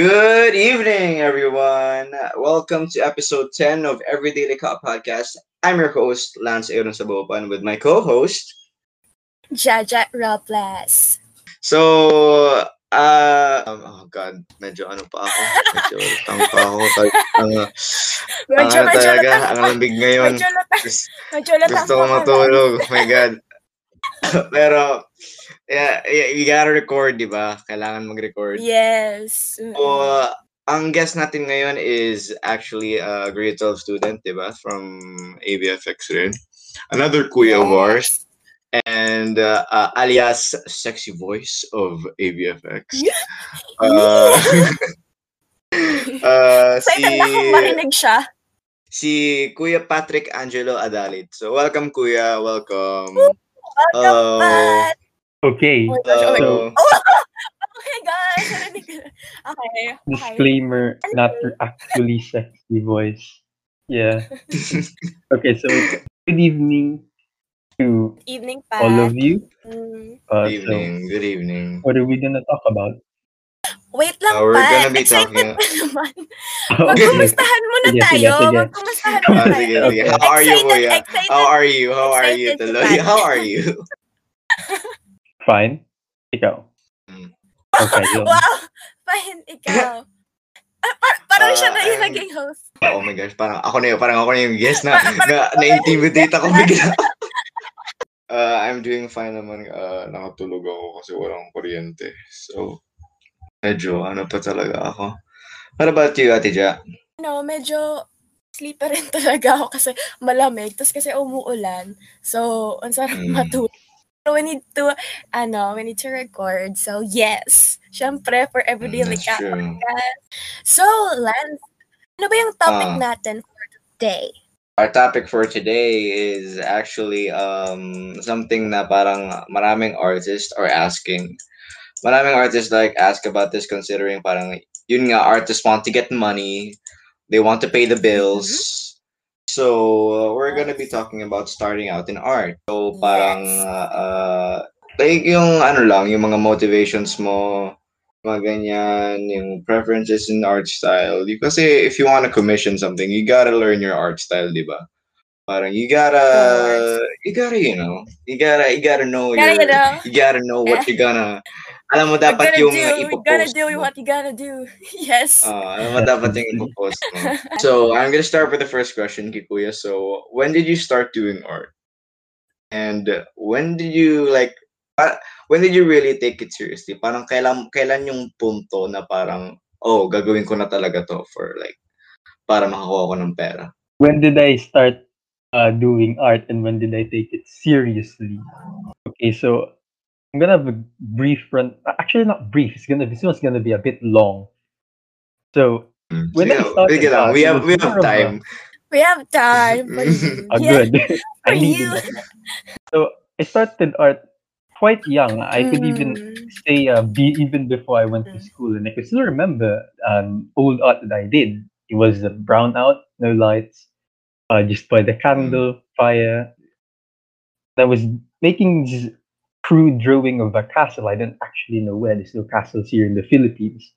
Good evening, everyone. Welcome to episode 10 of Everyday Lika podcast. I'm your host, Lance Aaron Sabopan, with my co-host. Jaja Robles. So, uh, um, oh God, medyo ano pa ako. Medyo tang pa ako. Tal- ang Medyo, ano medyo talaga, ang pa. lamig ngayon. Medyo medyo gusto ko pa ka lang. matulog. Oh my God. Pero, yeah, you gotta record, di ba? Kailangan mag-record. Yes. So, ang guest natin ngayon is actually a grade 12 student, di ba? From ABFX rin. Another kuya of ours. And uh, uh, alias sexy voice of ABFX. Uh, uh, si, Excited na akong marinig siya. si Kuya Patrick Angelo Adalit. So, welcome, Kuya. Welcome. Welcome Hello. back. Okay, Oh my gosh, oh my Hello. Okay, guys. Okay. okay. disclaimer, not actually sexy voice. Yeah. okay, so good evening to Evening, Pat. all of you. Mm. Uh, Good evening. Good evening. What are we gonna talk about? Wait lang, Uh, we're Pat. gonna be Excited pa naman. Magkumustahan muna Sige, sige, tayo. sige. Magkumustahan muna Ah, tayo. sige, sige. How are you, Kuya? excited. How are you? How are you, Tuloy? How are you? Fine. Ikaw. Mm. Okay, yun. Wow. Fine, ikaw. Ah, par- parang siya Ah, na yung I'm- naging host. Oh my gosh, parang ako na yun, parang ako na yung guest na, na, na-intimidate ako bigla. uh, I'm doing fine naman. Uh, nakatulog ako kasi walang kuryente. So, medyo ano pa talaga ako. What about you, Ate Ja? No, medyo sleeper rin talaga ako kasi malamig. Tapos kasi umuulan. So, ang sarap Mm. matulog. So, we need to, ano, we need to record. So, yes. Siyempre, for everyday Mm, like true. So, Lance, ano ba yung topic Ah. natin for today? Our topic for today is actually um something na parang maraming artists are asking. Maraming artists like ask about this considering parang yun nga artists want to get money, they want to pay the bills. So uh, we're gonna be talking about starting out in art. So parang Yes. uh, uh, like yung ano lang, yung mga motivations mo, mga ganyan, yung preferences in art style. You, kasi if you want to commission something, you gotta learn your art style, di ba? Parang you gotta, you gotta, you know, you gotta, you gotta know Gotta, your, you know. you gotta know what you're gonna, alam mo We're dapat gonna yung do, we ipopost gotta do what you gotta do. Yes. Ah, alam mo dapat yung ipopost mo. So, I'm gonna start with the first question, kay Kuya. So, when did you start doing art? And when did you like pa- when did you really take it seriously? Parang kailan kailan yung punto na parang oh, gagawin ko na talaga to for like para makakuha ko ng pera. When did I start uh, doing art and when did I take it seriously? Okay, so I'm gonna have a brief run. Actually, not brief. It's gonna. This one's gonna be a bit long. So When I Sige, started sige lang. We have we have of a- time. We have time for you. Yeah. good. I For needed you. that. So I started art quite young. I could even Mm. say uh, be even before I went to Mm. school, and I can still remember um, old art that I did. It was a brown out, no lights, uh, just by the candle fire. That was making this crude drawing of a castle. I don't actually know where there's no castles here in the Philippines.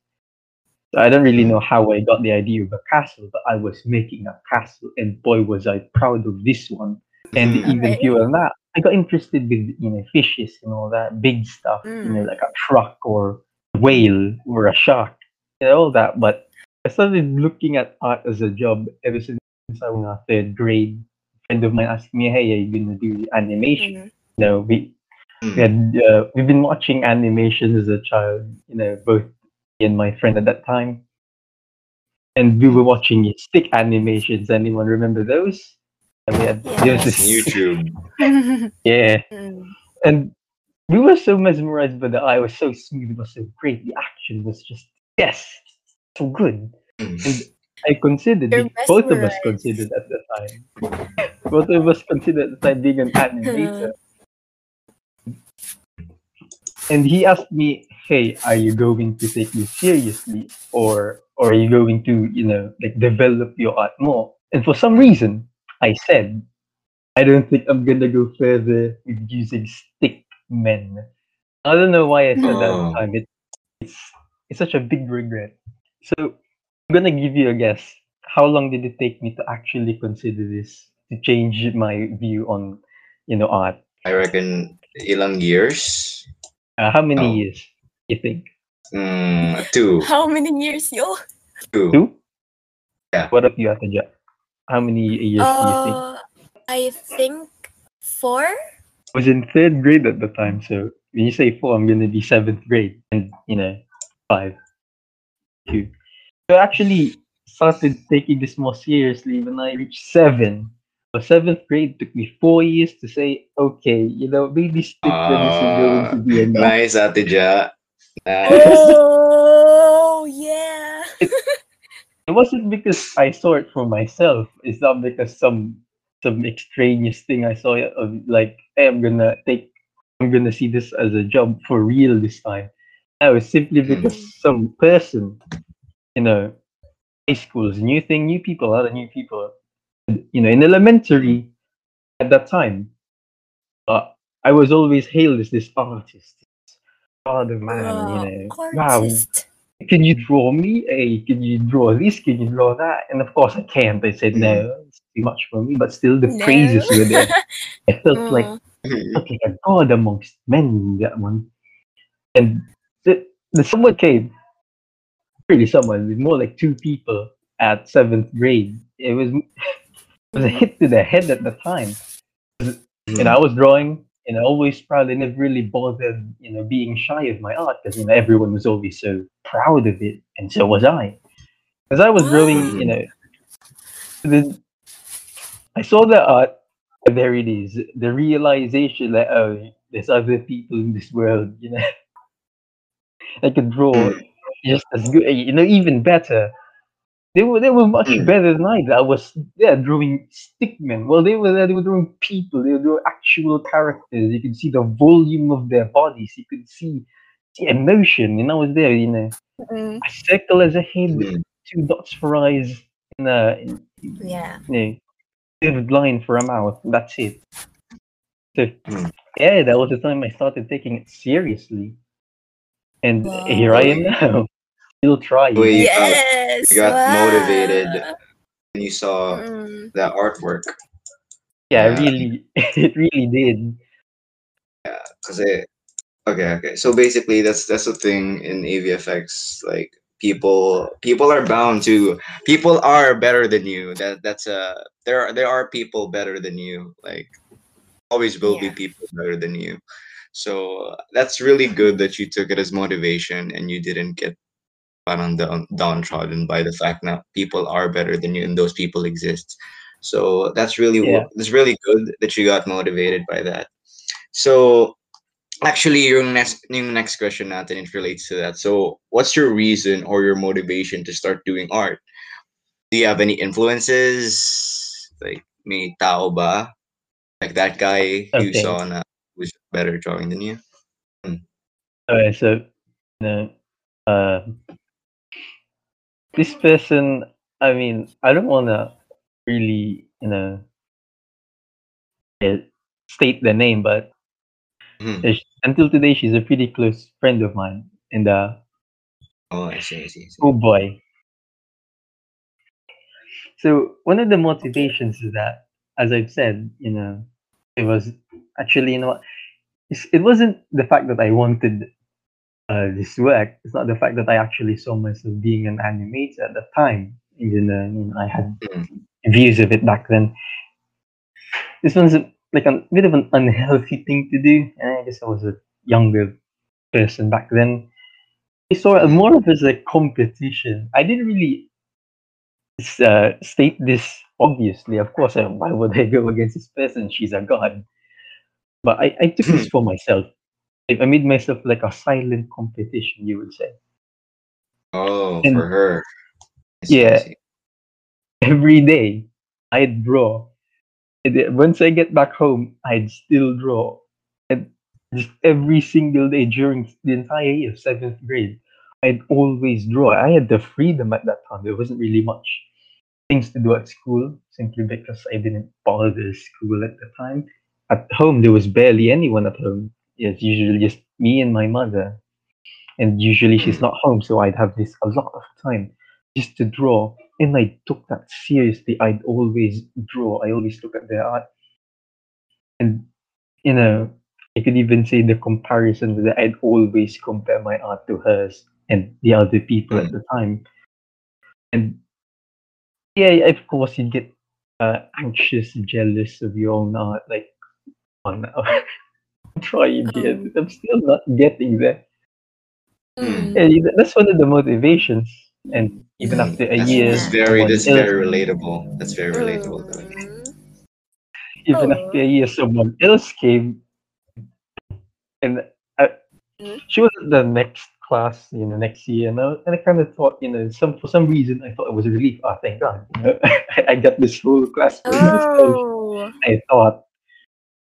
So I don't really know how I got the idea of a castle, but I was making a castle, and boy was I proud of this one. And Mm. even Okay. beyond that, I got interested with you know fishes and all that big stuff, you know, Mm. like a truck or a whale or a shark, and all that. But I started looking at art as a job ever since I was in third grade. A friend of mine asked me, "Hey, are you gonna do Mm. animation?" You know, we Mm. we had uh, we've been watching animations as a child. You know, both me and my friend at that time, and we were watching stick animations. Anyone remember those? And we had Yes. this- YouTube. yeah, Mm. and we were so mesmerized by the eye. It was so smooth. It was so great. The action was just yes, so good. Mm. And I considered You're it- both of us considered at the time. Both of us considered at the time being an animator. And he asked me, "Hey, are you going to take this seriously, or or are you going to, you know, like develop your art more?" And for some reason, I said, "I don't think I'm gonna go further with using stick men." I don't know why I said that at Oh. the time. It, it's it's such a big regret. So I'm gonna give you a guess. How long did it take me to actually consider this to change my view on, you know, art? I reckon ilang years. Uh, how many Oh. years you think? Mm, two. How many years, yo? Two. Two? Yeah. What of you, Ate Ja? How many years do you think? Uh, I think four. I was in third grade at the time, so when you say four, I'm gonna be seventh grade, and you know, five, two. So I actually started taking this more seriously when I reached seven. So seventh grade took me four years to say, okay, you know, maybe stickness is going to be ah, enough. Nice, Ate Ja. Nice. Oh yeah. It wasn't because I saw it for myself. It's not because some some extraneous thing I saw uh, of like, hey, I'm gonna take, I'm gonna see this as a job for real this time. No, it's simply hmm. because some person, you know, high schools, new thing, new people, a lot of new people. You know, in elementary at that time, uh, I was always hailed as this artist. Oh, the man, you know, wow, can you draw me? Hey, can you draw this? Can you draw that? And of course I can't. I said no, it's too much for me. But still the No. praises were there. I felt like Mm. okay, a god amongst men that one. And the, the someone came, really someone, with more like two people at seventh grade. It was it was a hit to the head at the time. You know, I was drawing and always proud. I never really bothered, you know, being shy of my art because you know everyone was always so proud of it, and so was I. As I was drawing, ah. you know, the, I saw the art. and There it is. The realization that oh, there's other people in this world. You know, I could draw hmm. just as good. You know, even better. They were they were much Mm. better than I. did. I was yeah drawing stickmen. Well, they were they were drawing people. They were drawing actual characters. You could see the volume of their bodies. You could see the emotion. And I was there. You know, Mm, a circle as a head, Mm. two dots for eyes, and a in, yeah. you know, vivid line for a mouth. That's it. So Mm. yeah, that was the time I started taking it seriously. And here I am now, still trying. Wait, you got- yes. you got wow. motivated. And you saw Mm. the artwork. Yeah, Yeah. really, it really did. Yeah, Cause it, okay, okay. So basically, that's that's the thing in AVFX. Like people, people are bound to. People are better than you. That that's a. There are there are people better than you. Like always will Yeah. be people better than you. So that's really good that you took it as motivation and you didn't get parang down, downtrodden by the fact that people are better than you and those people exist. So that's really Yeah. that's really good that you got motivated by that. So actually yung next yung next question natin it relates to that. So what's your reason or your motivation to start doing art? Do you have any influences? Like may tao ba? Like that guy you Okay. saw na who's better drawing than you? Okay, so you know, uh, this person. I mean, I don't want to really, you know, state the name, but uh, until today, she's a pretty close friend of mine. And uh, Oh, I see, I see. I see. oh boy. So one of the motivations is that, as I've said, you know, it was actually, you know, it wasn't the fact that I wanted uh, this work. It's not the fact that I actually saw myself being an animator at the time. Even uh, you know, I had Mm. views of it back then. This one's a, like a bit of an unhealthy thing to do, and I guess I was a younger person back then. I saw it more of as a competition. I didn't really uh, state this obviously. Of course, why would I go against this person? She's a god. But I, I took this for myself. I I made myself like a silent competition, you would say. Oh, And- for her. Yeah. Every day, I'd draw. And uh, once I get back home, I'd still draw. And just every single day during the entire year, of seventh grade, I'd always draw. I had the freedom at that time. There wasn't really much things to do at school, simply because I didn't bother school at the time. At home, there was barely anyone at home. It's usually just me and my mother. and usually she's Mm. not home, so I'd have this a lot of time just to draw, and I took that seriously. I'd always draw. I always look at their art, and you know, I could even say the comparison with that. I'd always compare my art to hers and the other people at Mm. the time, and yeah, of course, you get uh, anxious, jealous of your own art. Like, oh no, I'm trying here. Um. I'm still not getting there. Mm. Yeah, you- that's one of the motivations. And even Mm. after a That's, year, that's very that's else, very relatable. That's very relatable. Mm. even Oh. after a year, someone else came, and I, Mm. she was at the next class, you know, next year, and I, and I kind of thought, you know, some for some reason, I thought it was a relief. Oh, thank God, you know, I got this whole class. Oh. I thought.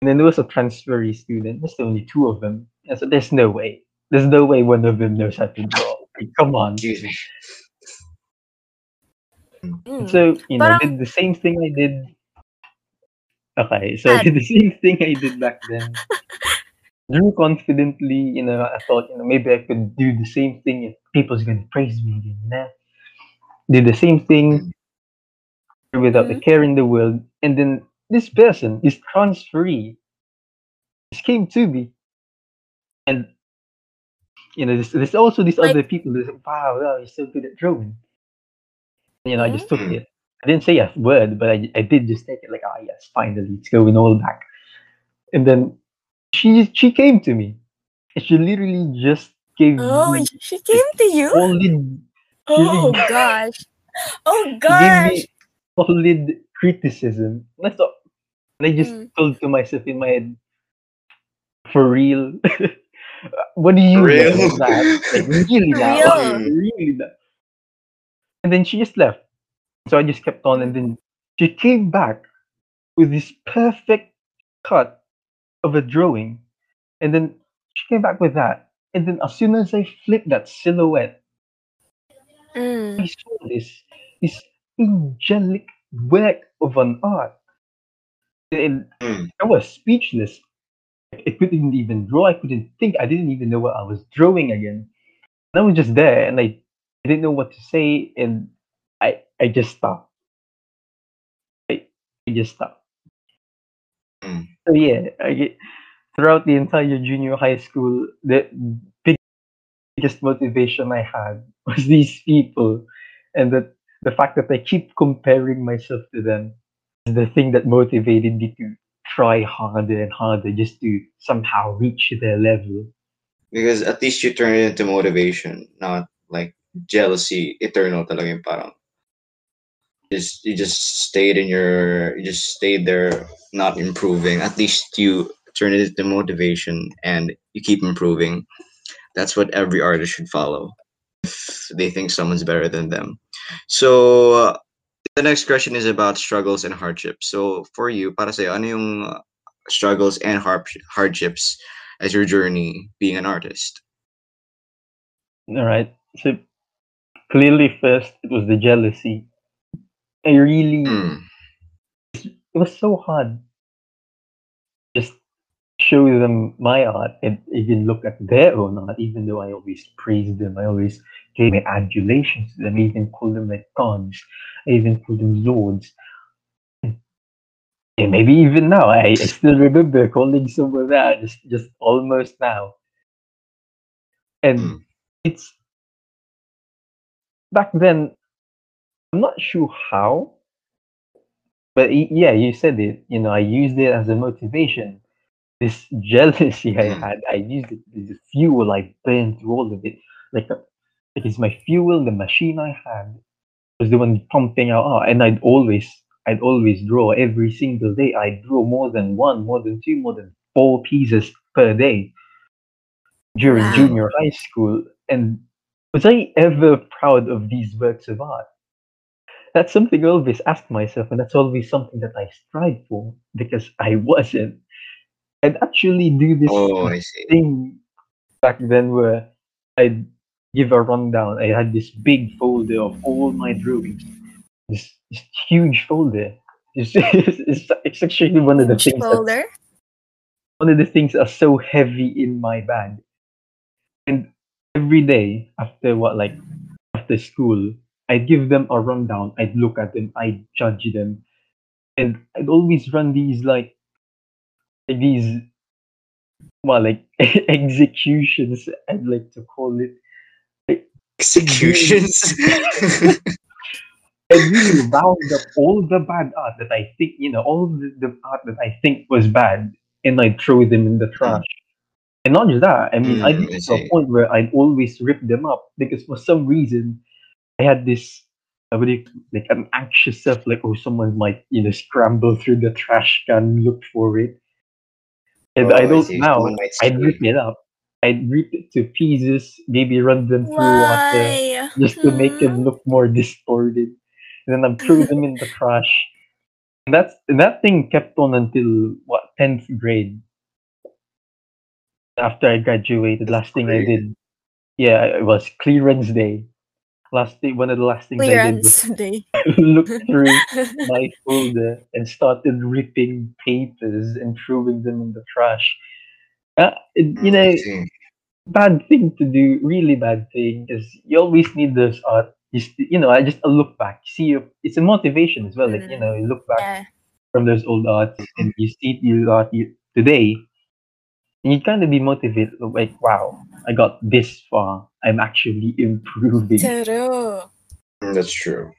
And then there was a transferee student. There's only two of them. I said, "There's no way. There's no way one of them knows how to draw. Come on." Excuse me. Mm. So you know, Parang- did the same thing I did. Okay, so I did the same thing I did back then. Drew confidently, you know. I thought, you know, maybe I could do the same thing if people's gonna praise me again. You know, did the same thing without a Mhm. care in the world, and then this person, this transferee, just came to me, and you know, there's, there's also these Like- other people. That say, wow, wow, you're so good at drawing. You know, I just took Mhm. it. I didn't say a word, but I, I did just take it like, ah, yes, finally, it's going all back. And then she she came to me. And she literally just gave Oh, me she came to you? solid, Oh really- gosh. Oh gosh. solid criticism. I thought, and I just Mm. told to myself in my head, for real? what do you For know real? about that? Like, really For now? real? really now? And then she just left. So I just kept on, and then she came back with this perfect cut of a drawing. And then she came back with that. And then as soon as I flipped that silhouette, I Mm. saw this this angelic work of an art. And Mm. I was speechless. I couldn't even draw. I couldn't think. I didn't even know what I was drawing again. And I was just there, and I, I didn't know what to say, and I I just stopped. I, I just stopped. Mm. So yeah, I get, throughout the entire junior high school, the biggest motivation I had was these people, and that the fact that I keep comparing myself to them the thing that motivated me to try harder and harder just to somehow reach their level. Because at least you turn it into motivation, not like jealousy, eternal talaga yung parang just you just stayed in your you just stayed there not improving. At least you turn it into motivation and you keep improving. That's what every artist should follow if they think someone's better than them. So the next question is about struggles and hardships. So for you, para sa'yo, ano yung uh, struggles and har- hardships as your journey being an artist? All right. So clearly, first it was the jealousy. I really Mm. it was so hard just show them my art and even look at their own art, even though I always praised them. I always gave my adulations to them. I even called them like gods. I even called them lords. And maybe even now, I, I still remember calling some of that just, just almost now. And Mm. it's back then, I'm not sure how, but yeah, you said it. You know, I used it as a motivation. This jealousy I Mm. had, I used it as a fuel. I burned through all of it. Like, it is my fuel. The machine I had was the one pumping out art, and I'd always, I'd always draw every single day. I'd draw more than one, more than two, more than four pieces per day during Wow. junior high school. And was I ever proud of these works of art? That's something I always ask myself, and that's always something that I strive for because I wasn't. I'd actually do this Oh, thing back then where I'd give a rundown. I had this big folder of all my drawings, this, this huge folder. It's, it's, it's actually one of the Huge things that folder. one of the things are so heavy in my bag. And every day after what like after school, I'd give them a rundown. I'd look at them, I'd judge them, and I'd always run these like these well like executions. I'd like to call it. Executions. I really round up all the bad art that I think, you know, all the, the art that I think was bad, and I'd throw them in the trash. And not just that, I mean, I Mm, get to a point where I'd always rip them up because for some reason I had this, I would like an anxious self, like, oh, someone might, you know, scramble through the trash can, look for it. And Oh, I I don't see. now, I'd rip it up. I'd rip it to pieces, maybe run them through water just to make them Hmm? look more distorted. And then I'd throw them in the trash. And that's and that thing kept on until what tenth grade. After I graduated, last thing I did, yeah, it was clearance day. Last day, one of the last things I did was Clearance day. look through my folder and started ripping papers and throwing them in the trash. Uh, you Mm, know, bad thing to do, really bad thing, because you always need those art. Just you know, I just a look back, see you. It's a motivation as well. Like you know, you look back yeah. from those old arts and you see your art you, today, and you kind of be motivated. Like, wow, I got this far. I'm actually improving. True. Mm, That's true.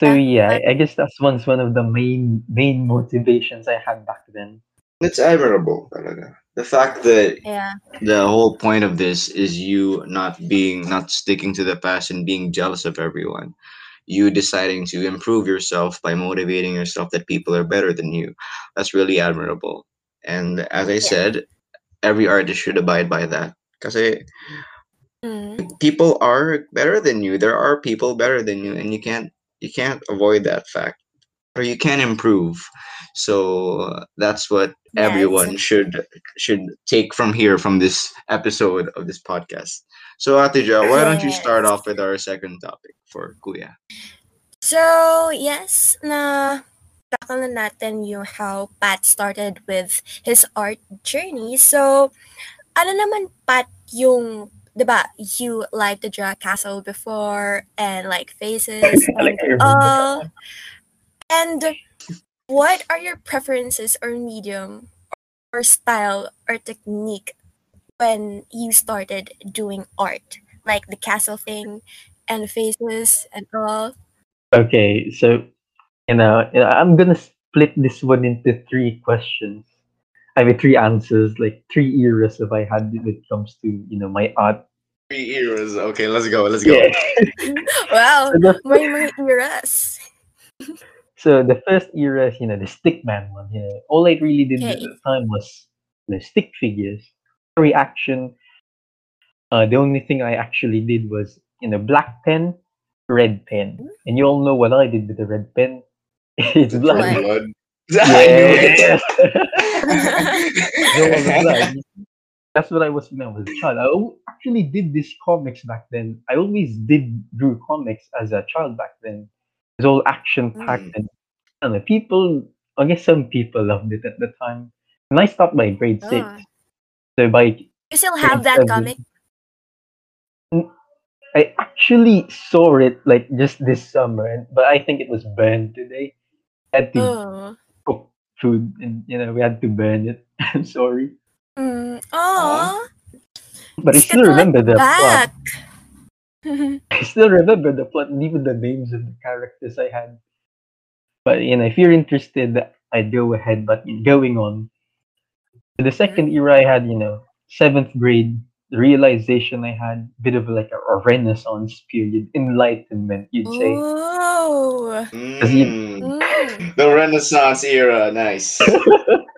So Yeah, yeah, I, I guess that's one's one of the main main motivations I had back then. It's admirable, talaga. The fact that Yeah. the whole point of this is you not being not sticking to the past and being jealous of everyone you deciding to improve yourself by motivating yourself that people are better than you that's really admirable and as i Yeah. said every artist should abide by that because Mm. people are better than you there are people better than you and you can't you can't avoid that fact or you can improve so uh, that's what Yes. everyone should should take from here from this episode of this podcast so Ate Ja why don't you start off with our second topic for kuya So, yes, na tackle na natin yung how Pat started with his art journey. So, ano naman, Pat, yung, di ba, you like to draw castle before and like faces and I all. And what are your preferences or medium or style or technique when you started doing art? Like the castle thing and faces and all. Okay, so you know, I'm gonna split this one into three questions. I mean, three answers, like three eras if I had when it comes to you know my art. three eras okay let's go let's go Yeah. wow, so, the, may mga eras. so the first era is you know the stickman one. You know, all I really did at Okay. the time was the stick figures, reaction. Uh, the only thing I actually did was you know black pen, red pen, and you all know what I did with the red pen. it's It's blood. Blood. blood I knew it. Yes. Go on the blood. That's what I was when I was a child. I actually did this comics back then. I always did drew comics as a child back then. It was all action packed Mm. and I don't know, people I guess some people loved it at the time. And I stopped by grade six. Ah. So by You still have that seven, comic? I actually saw it like just this summer and but I think it was burned today. I had to Oh. cook food and you know we had to burn it. I'm sorry. Mm. Aw. But I It's still to look remember the plot. Back. I still remember the plot and even the names of the characters I had. But you know, if you're interested, I'd go ahead. But going on, the second era I had, you know, seventh grade, the realization I had, bit of like a, a renaissance period, enlightenment, you'd say. oh. Mm. Mm. the renaissance era nice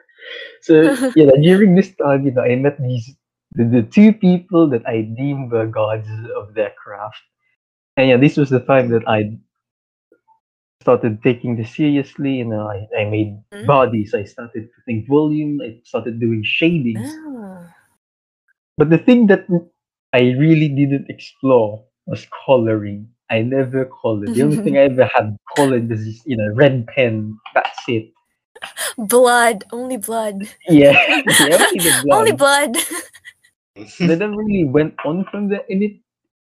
So you know, during this time, you know, I met these the, the two people that I deemed were gods of their craft. And yeah, this was the time that I started taking this seriously. You know, I, I made Mm. bodies, I started putting volume, I started doing shadings. Oh. But the thing that I really didn't explore was coloring. I never colored. The only thing I ever had colored was just, you know, red pen. That's it. Blood. Only blood. Yeah, yeah only blood. Only blood. And then I really went on from there, and it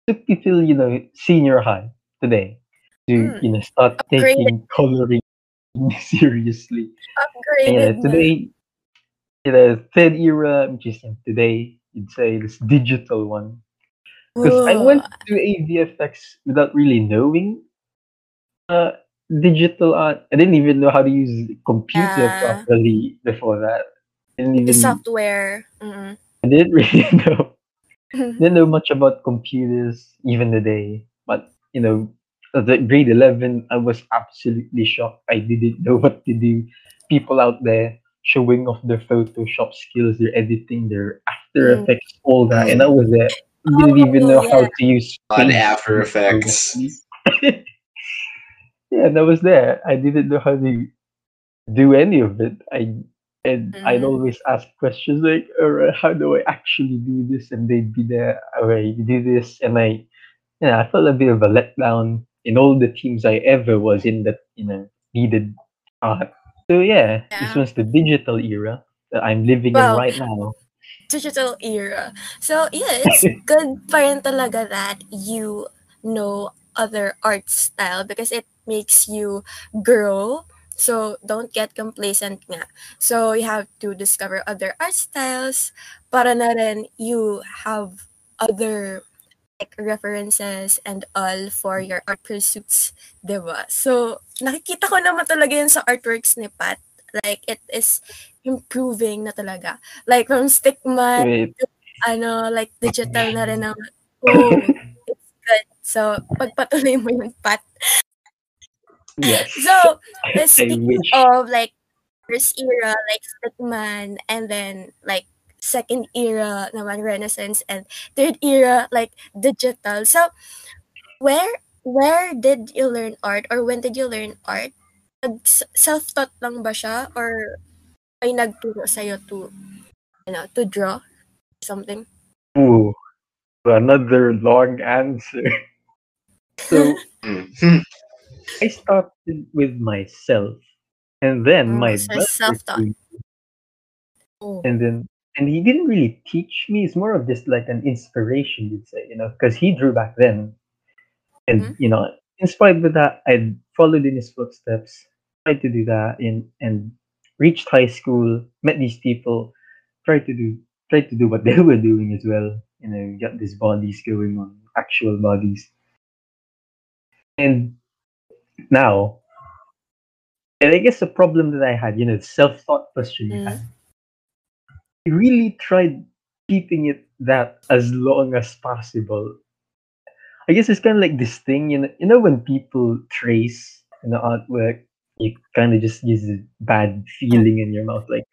took me till you know senior high today to Mm. you know start Upgraded. taking coloring seriously. Upgraded yeah, na. today, you know, third era, which is like today, you'd say this digital one. Because I went Whoa. to AVFX without really knowing uh, digital art. I didn't even know how to use computer Yeah. properly before that. I didn't The even software. Mm-mm. I didn't really know didn't know much about computers even today. But you know, at the grade eleven, I was absolutely shocked. I didn't know what to do. People out there showing off their Photoshop skills, their editing, their After Mm. Effects, all that, and I was there. Oh, Didn't even know how to use On After Effects. yeah, and I was there. I didn't know how to do any of it. I and I'd Mhm. always ask questions like, "Alright, how do I actually do this?" And they'd be there, "Alright, you do this," and I, yeah, I felt a bit of a letdown in all the teams I ever was in that you know needed art. So yeah, this was the digital era that I'm living in right now. digital era. So yeah, it's good pa rin talaga that you know other art style because it makes you grow. So don't get complacent nga. So you have to discover other art styles para na rin you have other like references and all for your art pursuits, 'di ba? So nakikita ko naman talaga yun sa artworks ni Pat. Like it is improving na talaga. Like from Stickman Wait, ano, like digital na rin ang oh, it's good. So, pagpatuloy mo yun, Pat. Yes, So, I speaking wish. of like first era, like Stickman, and then like second era naman Renaissance, and third era like digital. So, where where did you learn art or when did you learn art? Self-taught lang ba siya or may nagturo sa'yo to, you know, to draw something? Ooh, another long answer. So Mm. I started with myself, and then Oh, my so brother self-taught. Oh. and then and he didn't really teach me. It's more of just like an inspiration, you'd say, you know, because he drew back then, and Mhm. you know, inspired with that, I followed in his footsteps, tried to do that, and and reached high school, met these people, tried to do tried to do what they were doing as well. You know, got these bodies going on, actual bodies, and now And I guess the problem that I had, you know, self-thought question you Mm. had, I really tried keeping it that as long as possible. I guess it's kind of like this thing, you know, you know when people trace in the artwork, you kind of just use a bad feeling in your mouth, like,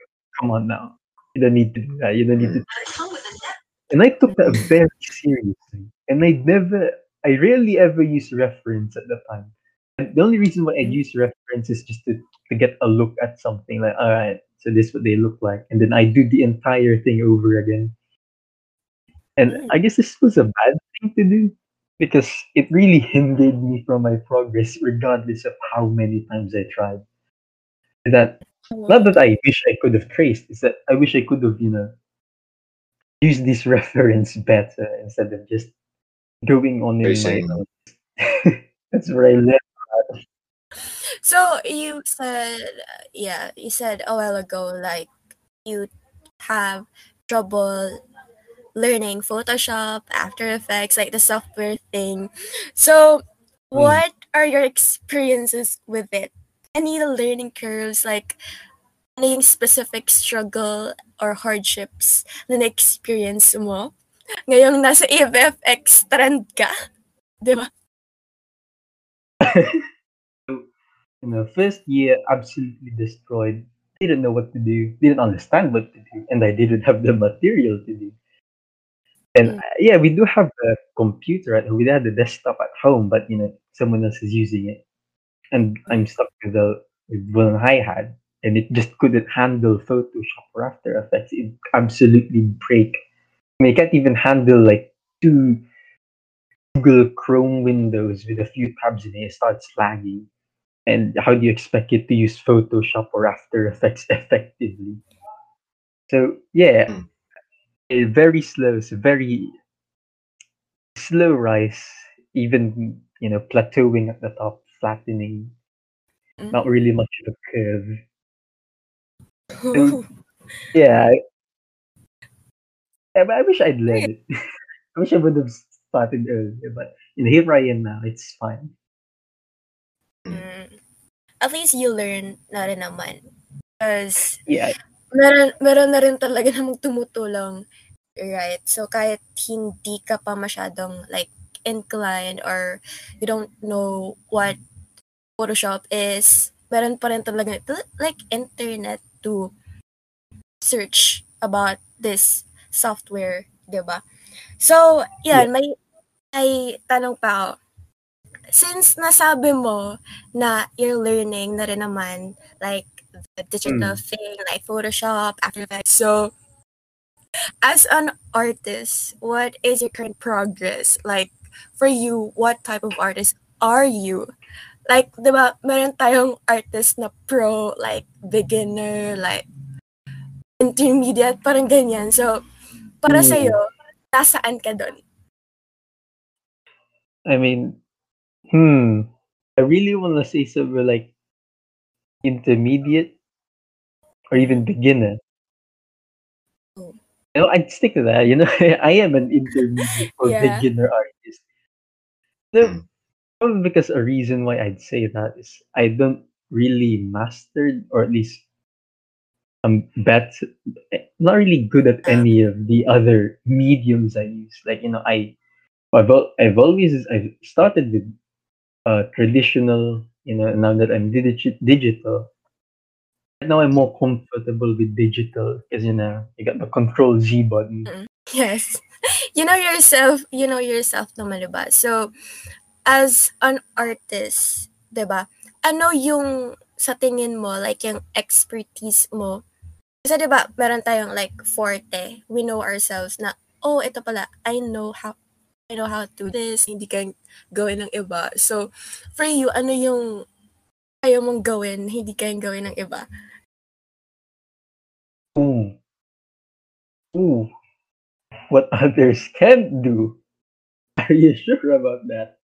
come on now, you don't need to do that, you don't need to. And I took that very seriously, and I never, I rarely ever used reference at the time. And the only reason why I Mm. use reference is just to, to get a look at something like, all right, so this is what they look like. And then I do the entire thing over again. And Mm. I guess this was a bad thing to do because it really hindered me from my progress, regardless of how many times I tried. That not that I wish I could have traced, is that I wish I could have, you know, used this reference better instead of just going on in my. That's where I left. So you said, yeah, you said a while ago, like you have trouble learning Photoshop, After Effects, like the software thing. So, Mm. what are your experiences with it? Any learning curves, like any specific struggle or hardships na na-experience mo? Ngayong nasa AFFX trend ka, di ba? you know, first year absolutely destroyed. Didn't know what to do. Didn't understand what to do, and I didn't have the material to do. And Mm. uh, yeah, we do have a computer. At, we had the desktop at home, but you know, someone else is using it, and I'm stuck with the with one I had, and it just couldn't handle Photoshop or After Effects. It absolutely break. I mean, it can't even handle like two Google Chrome windows with a few tabs in it. It starts lagging and how do you expect it to use Photoshop or After Effects effectively? So yeah, Mm. a very slow, very slow rise, even you know, plateauing at the top, flattening, not Mhm. really much of a curve. So yeah, I, I I wish I'd learned it. I wish I would have started earlier, but you know, here I am now. It's fine. Mm. At least you learn na rin naman. Because Yeah, meron, meron na rin talaga namang tumutulong. Right? So, kahit hindi ka pa masyadong like inclined or you don't know what Photoshop is, meron pa rin talaga like internet to search about this software, 'di ba? So, yan, may ay tanong pa ako. Since nasabi mo na you're learning na rin naman like the digital thing like Photoshop, After Effects. So, as an artist, what is your current progress? Like, for you, what type of artist are you? Like, di ba, meron tayong artist na pro, like, beginner, like, intermediate, parang ganyan. So, para Mm. sa'yo, nasaan ka doon? I mean, hmm, I really want to say something like intermediate or even beginner. Oh. You know, I'd stick to that. You know, I am an intermediate or Yeah. beginner artist. No, hmm. probably because a reason why I'd say that is I don't really mastered or at least I'm bad, eh, not really good at any uh-huh. of the other mediums I use. Like you know, I I've, I've always I've started with uh, traditional. You know, now that I'm digi- digital, now I'm more comfortable with digital because you know you got the Control Z button. Yes. You know yourself, you know yourself naman, diba? So, as an artist, diba, ano yung sa tingin mo, like yung expertise mo? Kasi diba, meron tayong like forte. We know ourselves na, oh, ito pala, I know how I know how to do this, hindi kang gawin ng iba. So, for you, ano yung kaya mong gawin, hindi kayang gawin ng iba? Ooh, ooh, what others can't do. Are you sure about that?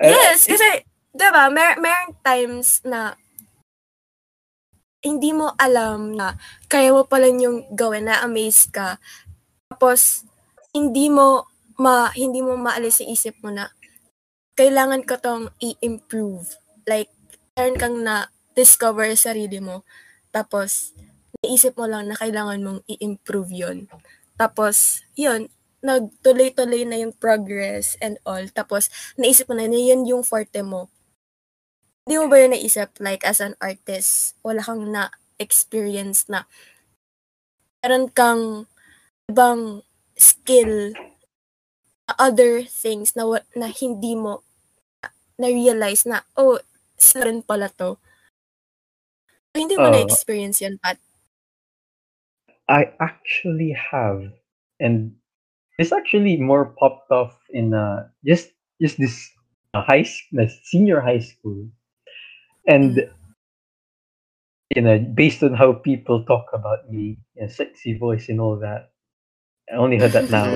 Uh, Yes, kasi, diba, mer merong times na hindi mo alam na kaya mo pala yung gawin, na-amaze ka. Tapos, hindi mo ma, hindi mo maalis sa isip mo na kailangan ko tong i-improve. Like, meron kang na-discover sa sarili mo. Tapos, naisip mo lang na kailangan mong i-improve yon Tapos, yun, nagtuloy-tuloy na yung progress and all. Tapos, naisip mo na na yun yung forte mo. Hindi mo ba yun naisip, like, as an artist, wala kang na-experience na meron kang ibang skill other things na na hindi mo na-realize na, oh, sila rin pala to. Hindi mo Oh. na-experience yan, Pat. I actually have, and it's actually more popped off in uh, just just this uh, high uh, senior high school, and Mm. you know based on how people talk about me, you know, sexy voice and all that. I only heard that now,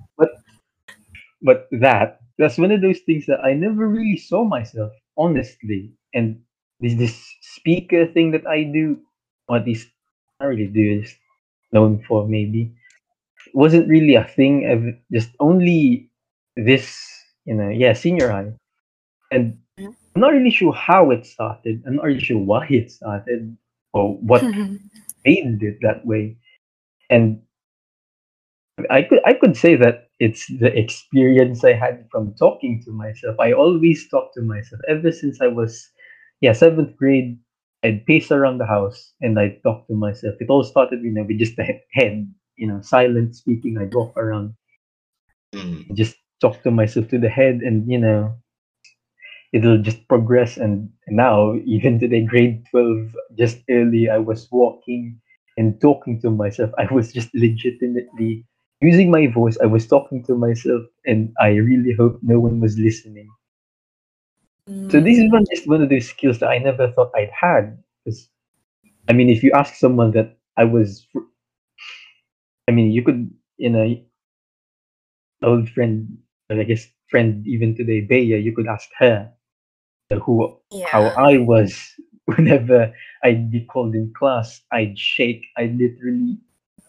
but but that that's one of those things that I never really saw myself honestly, and this this speaker thing that I do, or at least I really do is known for maybe wasn't really a thing of just only this you know yeah senior high. And i'm not really sure how it started. I'm not really sure why it started or what made it that way. And i could i could say that it's the experience i had from talking to myself. I always talk to myself. Ever since i was yeah seventh grade i'd pace around the house and i'd talk to myself. It all started you know with just the head you know silent speaking. I'd walk around Mm. just talk to myself to the head and you know it'll just progress. And now even today grade 12 just early i was walking and talking to myself. I was just legitimately using my voice i was talking to myself and i really hope no one was listening so this is one just one of those skills that i never thought i'd had because i mean if you ask someone that i was I mean, you could, you know, old friend, I guess friend even today, Bea, you could ask her who how I was whenever I'd be called in class. I'd shake. I'd literally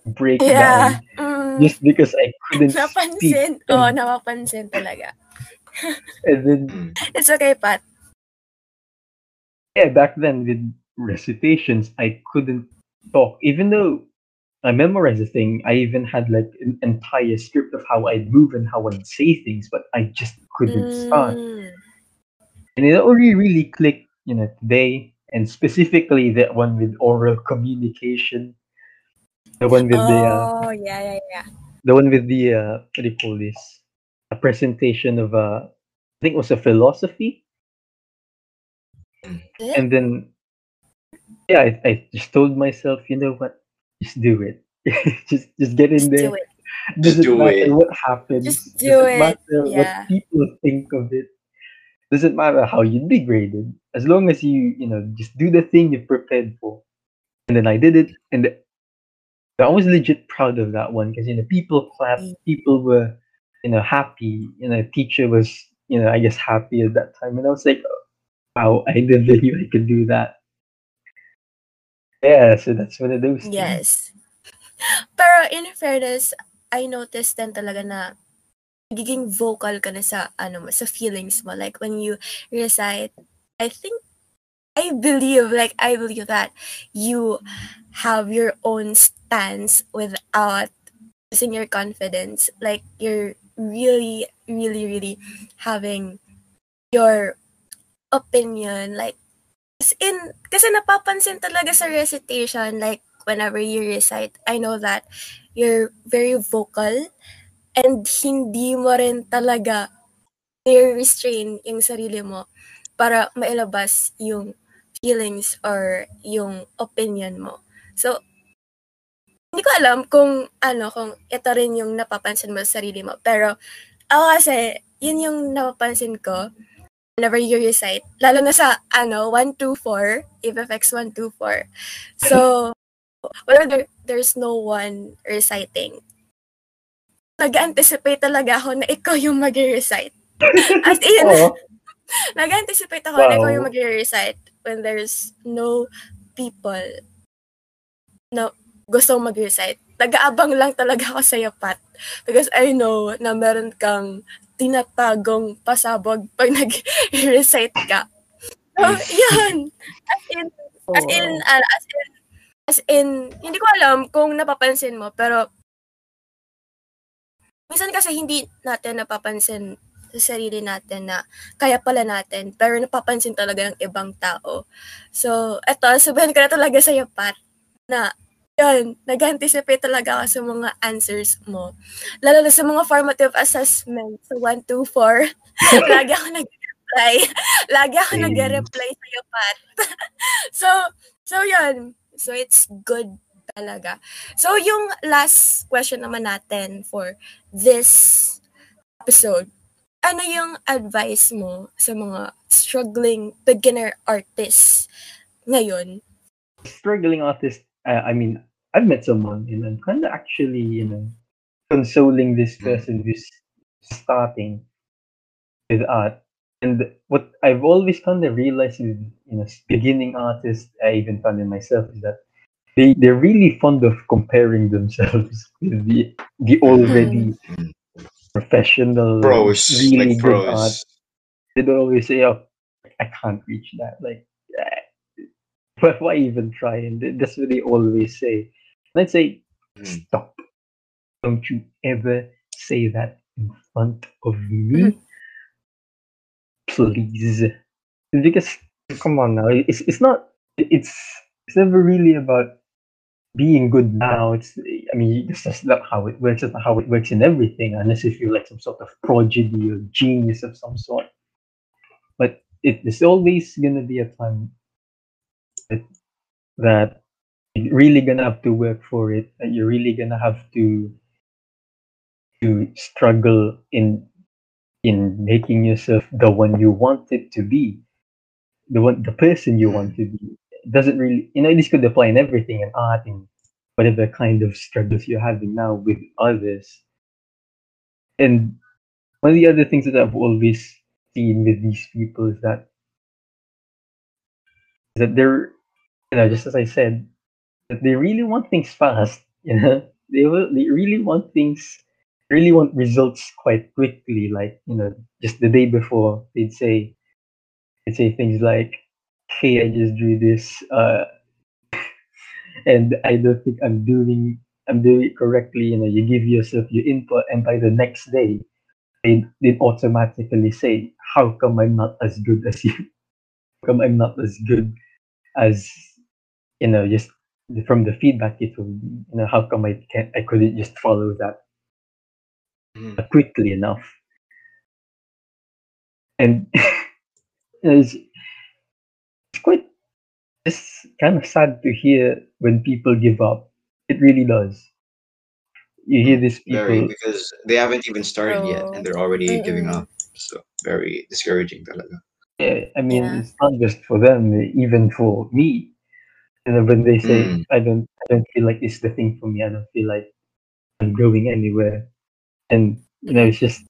break Yeah. down Mm, just because I couldn't speak. napansin. Oo, And, napapansin talaga. and then. It's okay, Pat. yeah, back then with recitations, I couldn't talk, even though I memorized the thing. I even had like an entire script of how I'd move and how I'd say things, but I just couldn't start. Mm. And it only really clicked, you know, today, and specifically that one with oral communication, the one with the uh, Oh, yeah, yeah, yeah. the one with the uh, what do you call this? A presentation of uh, I think it was a philosophy, and then yeah, I, I just told myself, you know what, just do it, just just get in there. Just there. do it. Doesn't do matter it. what happens. Just do Doesn't it. matter Yeah. what people think of it. Doesn't matter how you'd be graded. As long as you, you know, just do the thing you're prepared for. And then I did it, and I was legit proud of that one because you know people clapped, Mm. people were, you know, happy. You know, teacher was, you know, I guess happy at that time, and I was like, oh, wow, I never knew I could do that. Yeah, so that's one of those. things. Yes. Pero in fairness, I noticed din talaga na nagiging vocal ka na sa ano sa feelings mo. Like when you recite, I think I believe, like I believe that you have your own stance without losing your confidence. Like you're really, really, really having your opinion. Like as in, kasi napapansin talaga sa recitation, like whenever you recite, I know that you're very vocal and hindi mo rin talaga restrain yung sarili mo para mailabas yung feelings or yung opinion mo. So, hindi ko alam kung ano, kung ito rin yung napapansin mo sa sarili mo. Pero, ako kasi, yun yung napapansin ko whenever you recite. Lalo na sa, ano, 1, 2, 4, FFX 1, 2, 4. So, whenever there, there's no one reciting, nag-anticipate talaga ako na ikaw yung mag-recite. As in, nag-anticipate ako na ikaw yung Wow. mag-recite when there's no people na gustong mag-recite. Nag-aabang lang talaga ako sa'yo, Pat. Because I know na meron kang tinatagong pasabog pag nag-recite ka. So, yun. As in, as in, wow. ano, as in, as in, hindi ko alam kung napapansin mo, pero minsan kasi hindi natin napapansin sa sarili natin na kaya pala natin, pero napapansin talaga ng ibang tao. So, eto, sabihin ko na talaga sa'yo, Pat, na yun, nag-anticipate talaga ako sa mga answers mo. Lalo na sa mga formative assessment, sa 1, 2, 4, lagi ako nag-reply. Lagi ako Same. nag-reply sa'yo, Pat. so, so yun. So, it's good talaga. So, yung last question naman natin for this episode, ano yung advice mo sa mga struggling beginner artists ngayon? struggling artist. Uh, I mean, I've met someone, and I'm kind of actually, you know, consoling this Mm. person who's starting with art. And what I've always kind of realized with, you know, beginning artists, I even found in myself, is that they they're really fond of comparing themselves with the the already professional, Pros, really like good art. pros. They'd always say, "Oh, I can't reach that." Like, eh, why, why even try? And that's what they always say. And I'd say, Mm. "Stop! Don't you ever say that in front of me, please." Because come on now, it's it's not. It's it's never really about being good now. It's I mean, that's just not how it works. That's not how it works in everything, unless if you're like some sort of prodigy or genius of some sort. But it, there's always gonna be a time that, that you're really gonna have to work for it. That you're really gonna have to to struggle in in making yourself the one you want it to be, the one the person you want hmm. to be. It doesn't really you know this could apply in everything in art in whatever kind of struggles you're having now with others. And one of the other things that I've always seen with these people is that that they're you know just as I said that they really want things fast. You know they will they really want things really want results quite quickly. Like you know just the day before they'd say they'd say things like, "Hey, I just drew this." Uh, and I don't think I'm doing I'm doing it correctly. You know, you give yourself your input, and by the next day, they they automatically say, "How come I'm not as good as you? How come I'm not as good as you know just from the feedback told me? You know, how come I can't I couldn't just follow that Mhm. quickly enough?" And it's, it's kind of sad to hear when people give up. It really does. You hear these Very people because they haven't even started yet and they're already giving Mm-mm. up. So very discouraging talaga. Yeah, I mean, Yeah. it's not just for them, even for me. You know, when they say, Mm. "I don't, I don't feel like it's the thing for me. I don't feel like I'm going anywhere," and you know, it's just,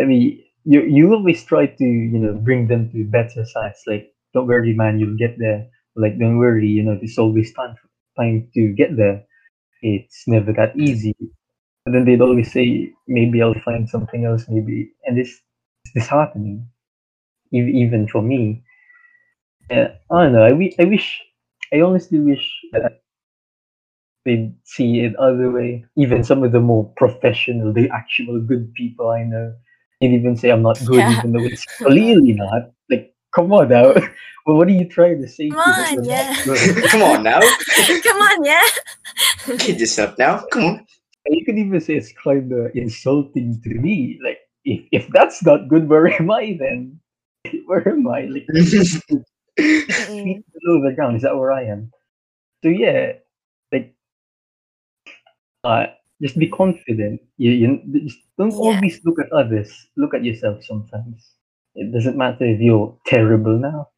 I mean, you you always try to, you know, bring them to better sides. Like, don't worry, man, you'll get there. Like, don't worry, you know, there's always time time to get there. It's never that easy. And then they'd always say, maybe I'll find something else, maybe, and it's, it's disheartening, even for me. Yeah, I don't know. I, wi- I wish, I honestly wish that they'd see it other way. Even some of the more professional, the actual good people I know, they'd even say I'm not good, Yeah. even though it's clearly not. Like, come on now. well, what are you trying to say? Come on, you're yeah. Come on now. Come on, yeah. Kid yourself now. Come on. You could even say it's kind of insulting to me. Like, if, if that's not good, where am I then? Where am I? Like, below the ground. Is that where I am? So yeah, like, uh, just be confident. You, you just don't Yeah. always look at others. Look at yourself sometimes. It doesn't matter if you're terrible now.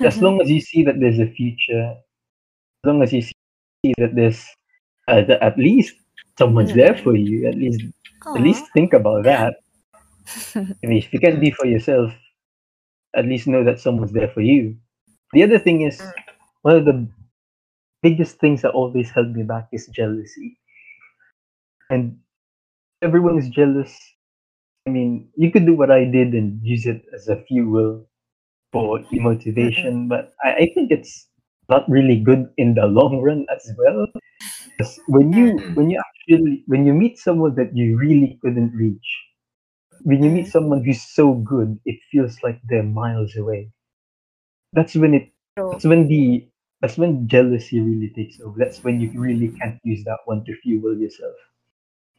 As long as you see that there's a future, as long as you see that there's uh, that at least someone's there for you. At least, at least think about that. I mean, if you can't be for yourself, at least know that someone's there for you. The other thing is one of the biggest things that always held me back is jealousy. And everyone is jealous. I mean, you could do what I did and use it as a fuel for motivation, but I, I think it's not really good in the long run as well. when you Mm. when you actually when you meet someone that you really couldn't reach, when you meet Mm. someone who's so good, it feels like they're miles away. That's when it that's when the that's when jealousy really takes over. That's when you really can't use that one to fuel yourself.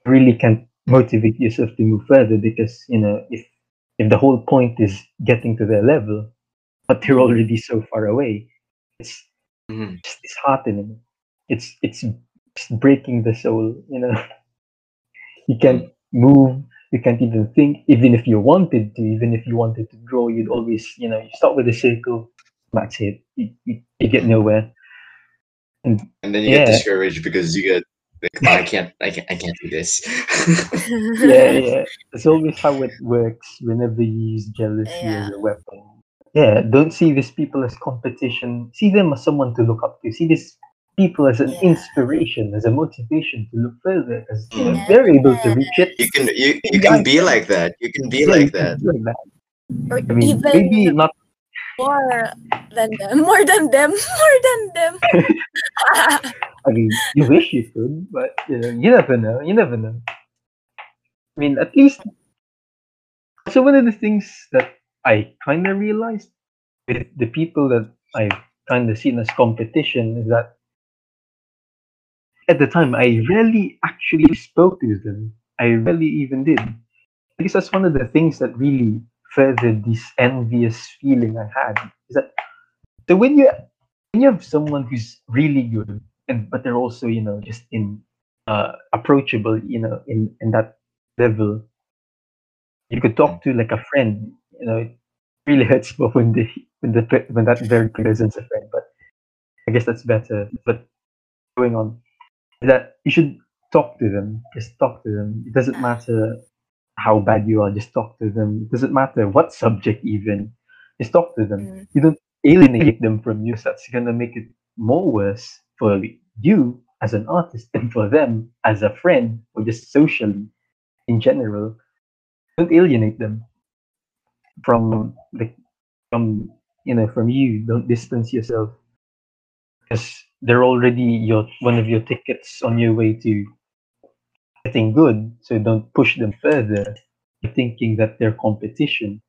You really can't motivate yourself to move further because you know if if the whole point is getting to their level, but they're already so far away, it's Mhm. just disheartening. It's it's just breaking the soul. You know, you can't move. You can't even think. Even if you wanted to, even if you wanted to draw you'd always you know you start with a circle. That's it. You, you, you get nowhere. And And then you get discouraged because you get like, "Oh, I can't, I can't, I can't do this. yeah, yeah. It's always how it works whenever you use jealousy as a weapon. Yeah, don't see these people as competition. See them as someone to look up to. See these people as an Yeah. inspiration, as a motivation to look further. As you know, they're able to reach it. You can, you, you can be like that. You can be Yeah, like you that. be like that. Or I mean, even maybe not. more than them. More than them. More than them. I mean, you wish you could, but you know, you never know. You never know. I mean, at least. So one of the things that I kind of realized with the people that I've kind of seen as competition is that at the time I rarely actually spoke to them. I rarely even did. I guess that's one of the things that really furthered this envious feeling I had. Is that so when you when you have someone who's really good and but they're also you know just in uh approachable you know in in that level you could talk to like a friend you know it really hurts when the when the when that very presence a friend but i guess that's better but going on is that you should talk to them. Just talk to them. It doesn't matter how bad you are. Just talk to them. It doesn't matter what subject even. Just talk to them. Mm. You don't alienate them from you. So that's gonna make it more worse for you as an artist and for them as a friend or just socially in general. Don't alienate them from the from you know from you. Don't distance yourself because they're already your one of your tickets on your way to getting good. So don't push them further, thinking that they're competition.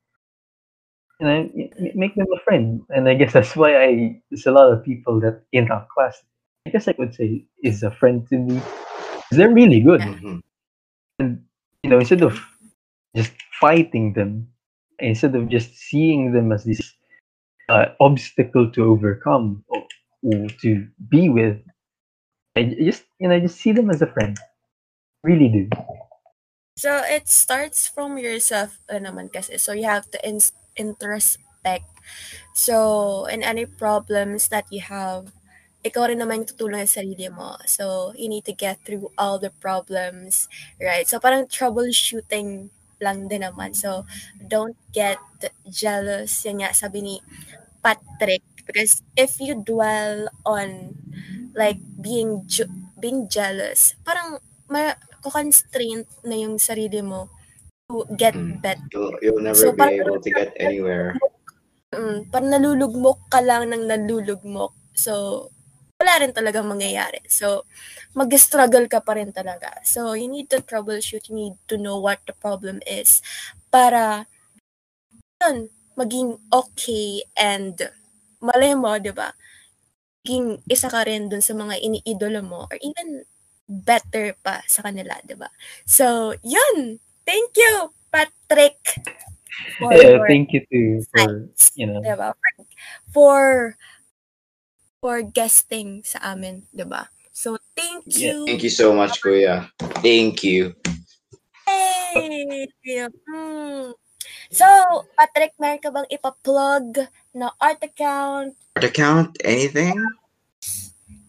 And m- make them a friend, and I guess that's why I. There's a lot of people that in our class. I guess I would say is a friend to me. They're really good, Mhm. and you know, instead of just fighting them, instead of just seeing them as this uh, obstacle to overcome or, or to be with, I just you know just see them as a friend. Really do. So it starts from yourself rin naman kasi. So you have to ins- introspect. So in any problems that you have, ikaw rin naman yung tutulong sa sarili mo. So you need to get through all the problems, right? So parang troubleshooting lang din naman. So don't get jealous. Yan nga sabi ni Patrick. Because if you dwell on like being being jealous, parang ma constraint na yung sarili mo to get Mm. better. You'll, you'll never So, be able to get anywhere. Mm, parang nalulugmok ka lang ng nalulugmok. So, wala rin talaga mangyayari. So, mag-struggle ka pa rin talaga. So, you need to troubleshoot. You need to know what the problem is para yun, maging okay and malay mo, di ba? Maging isa ka rin dun sa mga iniidolo mo or even better pa sa kanila, di ba? So, yun! Thank you, Patrick! for Yeah, thank you too for insights. you know. Diba? For for guesting sa amin, 'di ba? So thank Yeah, you. Thank you so much, Kuya. Thank you. Yay! Mm. So, Patrick, meron ka bang ipa-plug na art account? Art account? Anything?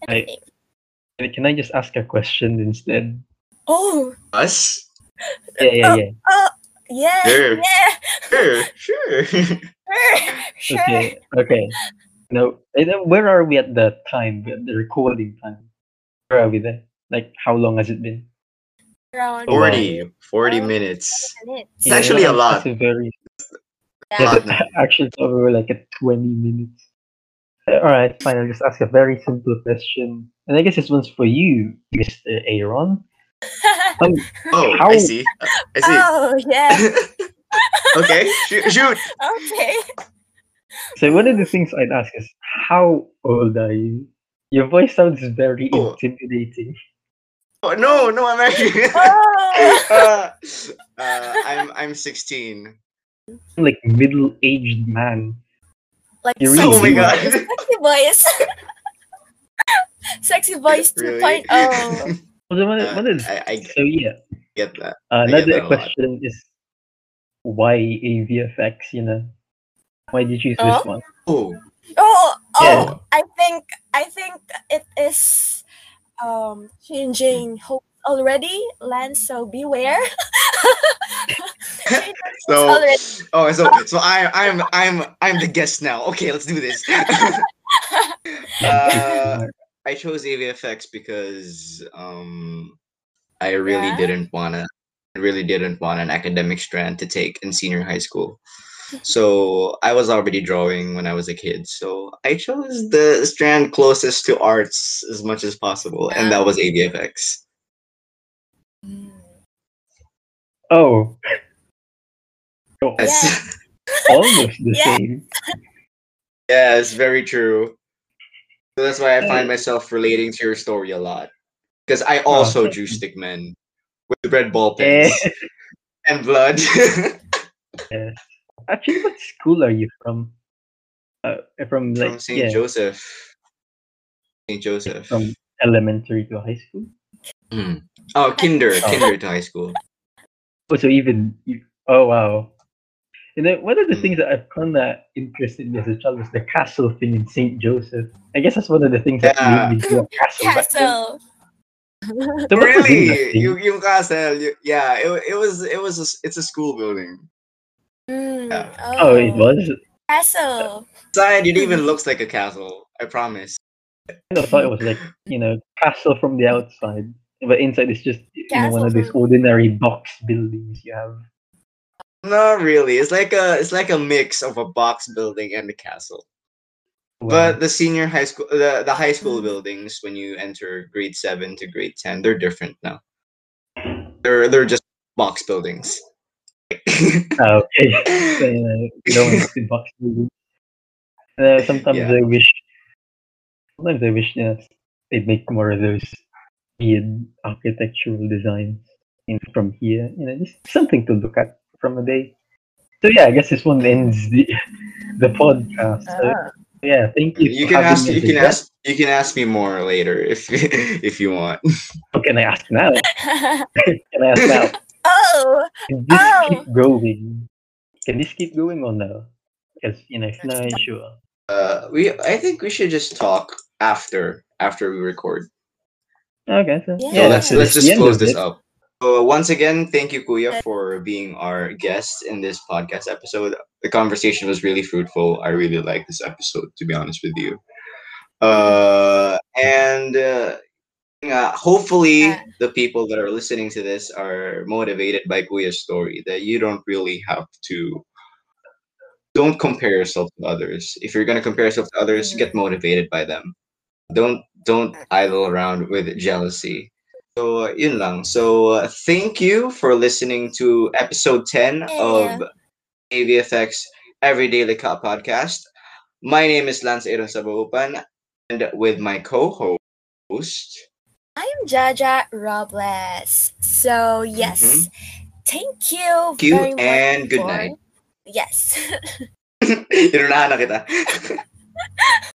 I- Anything? Can I just ask a question instead? Oh, Us? Yeah, yeah, oh, yeah. Oh, yeah, Sure. yeah, Sure, sure. sure, sure. Okay, okay. Now, and then where are we at the time, at the recording time? Where are we there? Like, how long has it been? Around 40, 40 Oh. minutes. minutes. It's actually a lot. It's a very, Yeah. yeah, actually, it's over like a 20 minutes. Uh, All right, fine. I'll just ask a very simple question. And I guess this one's for you, Mr. Aaron. Um, Oh, How- I see. I see. oh, yeah. okay, shoot, shoot. Okay. so one of the things I'd ask is, how old are you? Your voice sounds very Oh. intimidating. Oh, no, no, I'm actually. Oh. uh, uh, I'm I'm 16. Like middle-aged man. Like You sexy really Oh my do. god. voice. Sexy voice. sexy voice oh. 2.0. Really? Well, then what, Uh, what is I, I so? Yeah, get that. uh, get another that a lot. question is why AVFX? You know, why did you choose Oh? this one? Oh, Oh, oh, Yeah. I think I think it is um changing hope already, Lance, so beware. So already. oh, so so I I'm I'm I'm the guest now. Okay, let's do this. uh, I chose AVFX because um I really Yeah. didn't wanna I really didn't want an academic strand to take in senior high school. So I was already drawing when I was a kid. So I chose the strand closest to arts as much as possible, and that was AVFX. Mm. Oh, oh Yes. almost the Yeah. same. Yes, very true. So that's why I find myself relating to your story a lot. Because I also thank drew you. stickmen with red ball Eh, pens and blood. Actually, what school are you from? Uh, from like From St. yeah, Joseph. St. Joseph. from elementary to high school. Hmm. Oh, kinder, Oh. kinder to high school. Oh, so even you, oh wow. You know, one of the Mm. things that I've kind of interested me as a child was the castle thing in St. Joseph. I guess that's one of the things that Yeah. made me do a castle. Castle. So what was in that really? thing? You castle? You, yeah, it, it was it was a, s- it's a school building. Mm, Yeah. Oh, it was. Castle. Side, it even looks like a castle. I promise. I kind of thought it was like you know castle from the outside, but inside it's just you know one of these ordinary box buildings you have. Not really. It's like a it's like a mix of a box building and a castle. Wow. But the senior high school, the, the high school buildings, when you enter grade seven to grade ten, they're different now. They're they're just box buildings. Ah, okay. So, you know, you don't want to see box buildings. Uh, sometimes Yeah. I wish. Sometimes I wish you know, they'd make more of those weird architectural designs in from here. You know, just something to look at from a day. So yeah, I guess this one ends the the podcast. So, Ah. yeah, thank you. you can ask you can guest. ask you can ask me more later if if you want. What can I ask now? can I ask now? oh, Can this Oh. keep going? Can this keep going or no? Because you know, if not sure. Uh, we I think we should just talk after after we record. Okay, so Yeah. Yeah, let's let's just close this up. So once again, thank you, Kuya, for being our guest in this podcast episode. The conversation was really fruitful. I really like this episode, to be honest with you. Uh, and uh, uh, hopefully, Yeah. the people that are listening to this are motivated by Kuya's story. That you don't really have to. Don't compare yourself to others. If you're gonna compare yourself to others, Mhm. get motivated by them. Don't don't idle around with jealousy. So uh, yun lang. So uh, thank you for listening to episode 10 of AVFX Everyday Lika podcast. My name is Lance Aaron Sabuupan and with my co-host I'm Jaja Robles. So yes, thank you Thank you and good night. Yes. Inunahan na kita.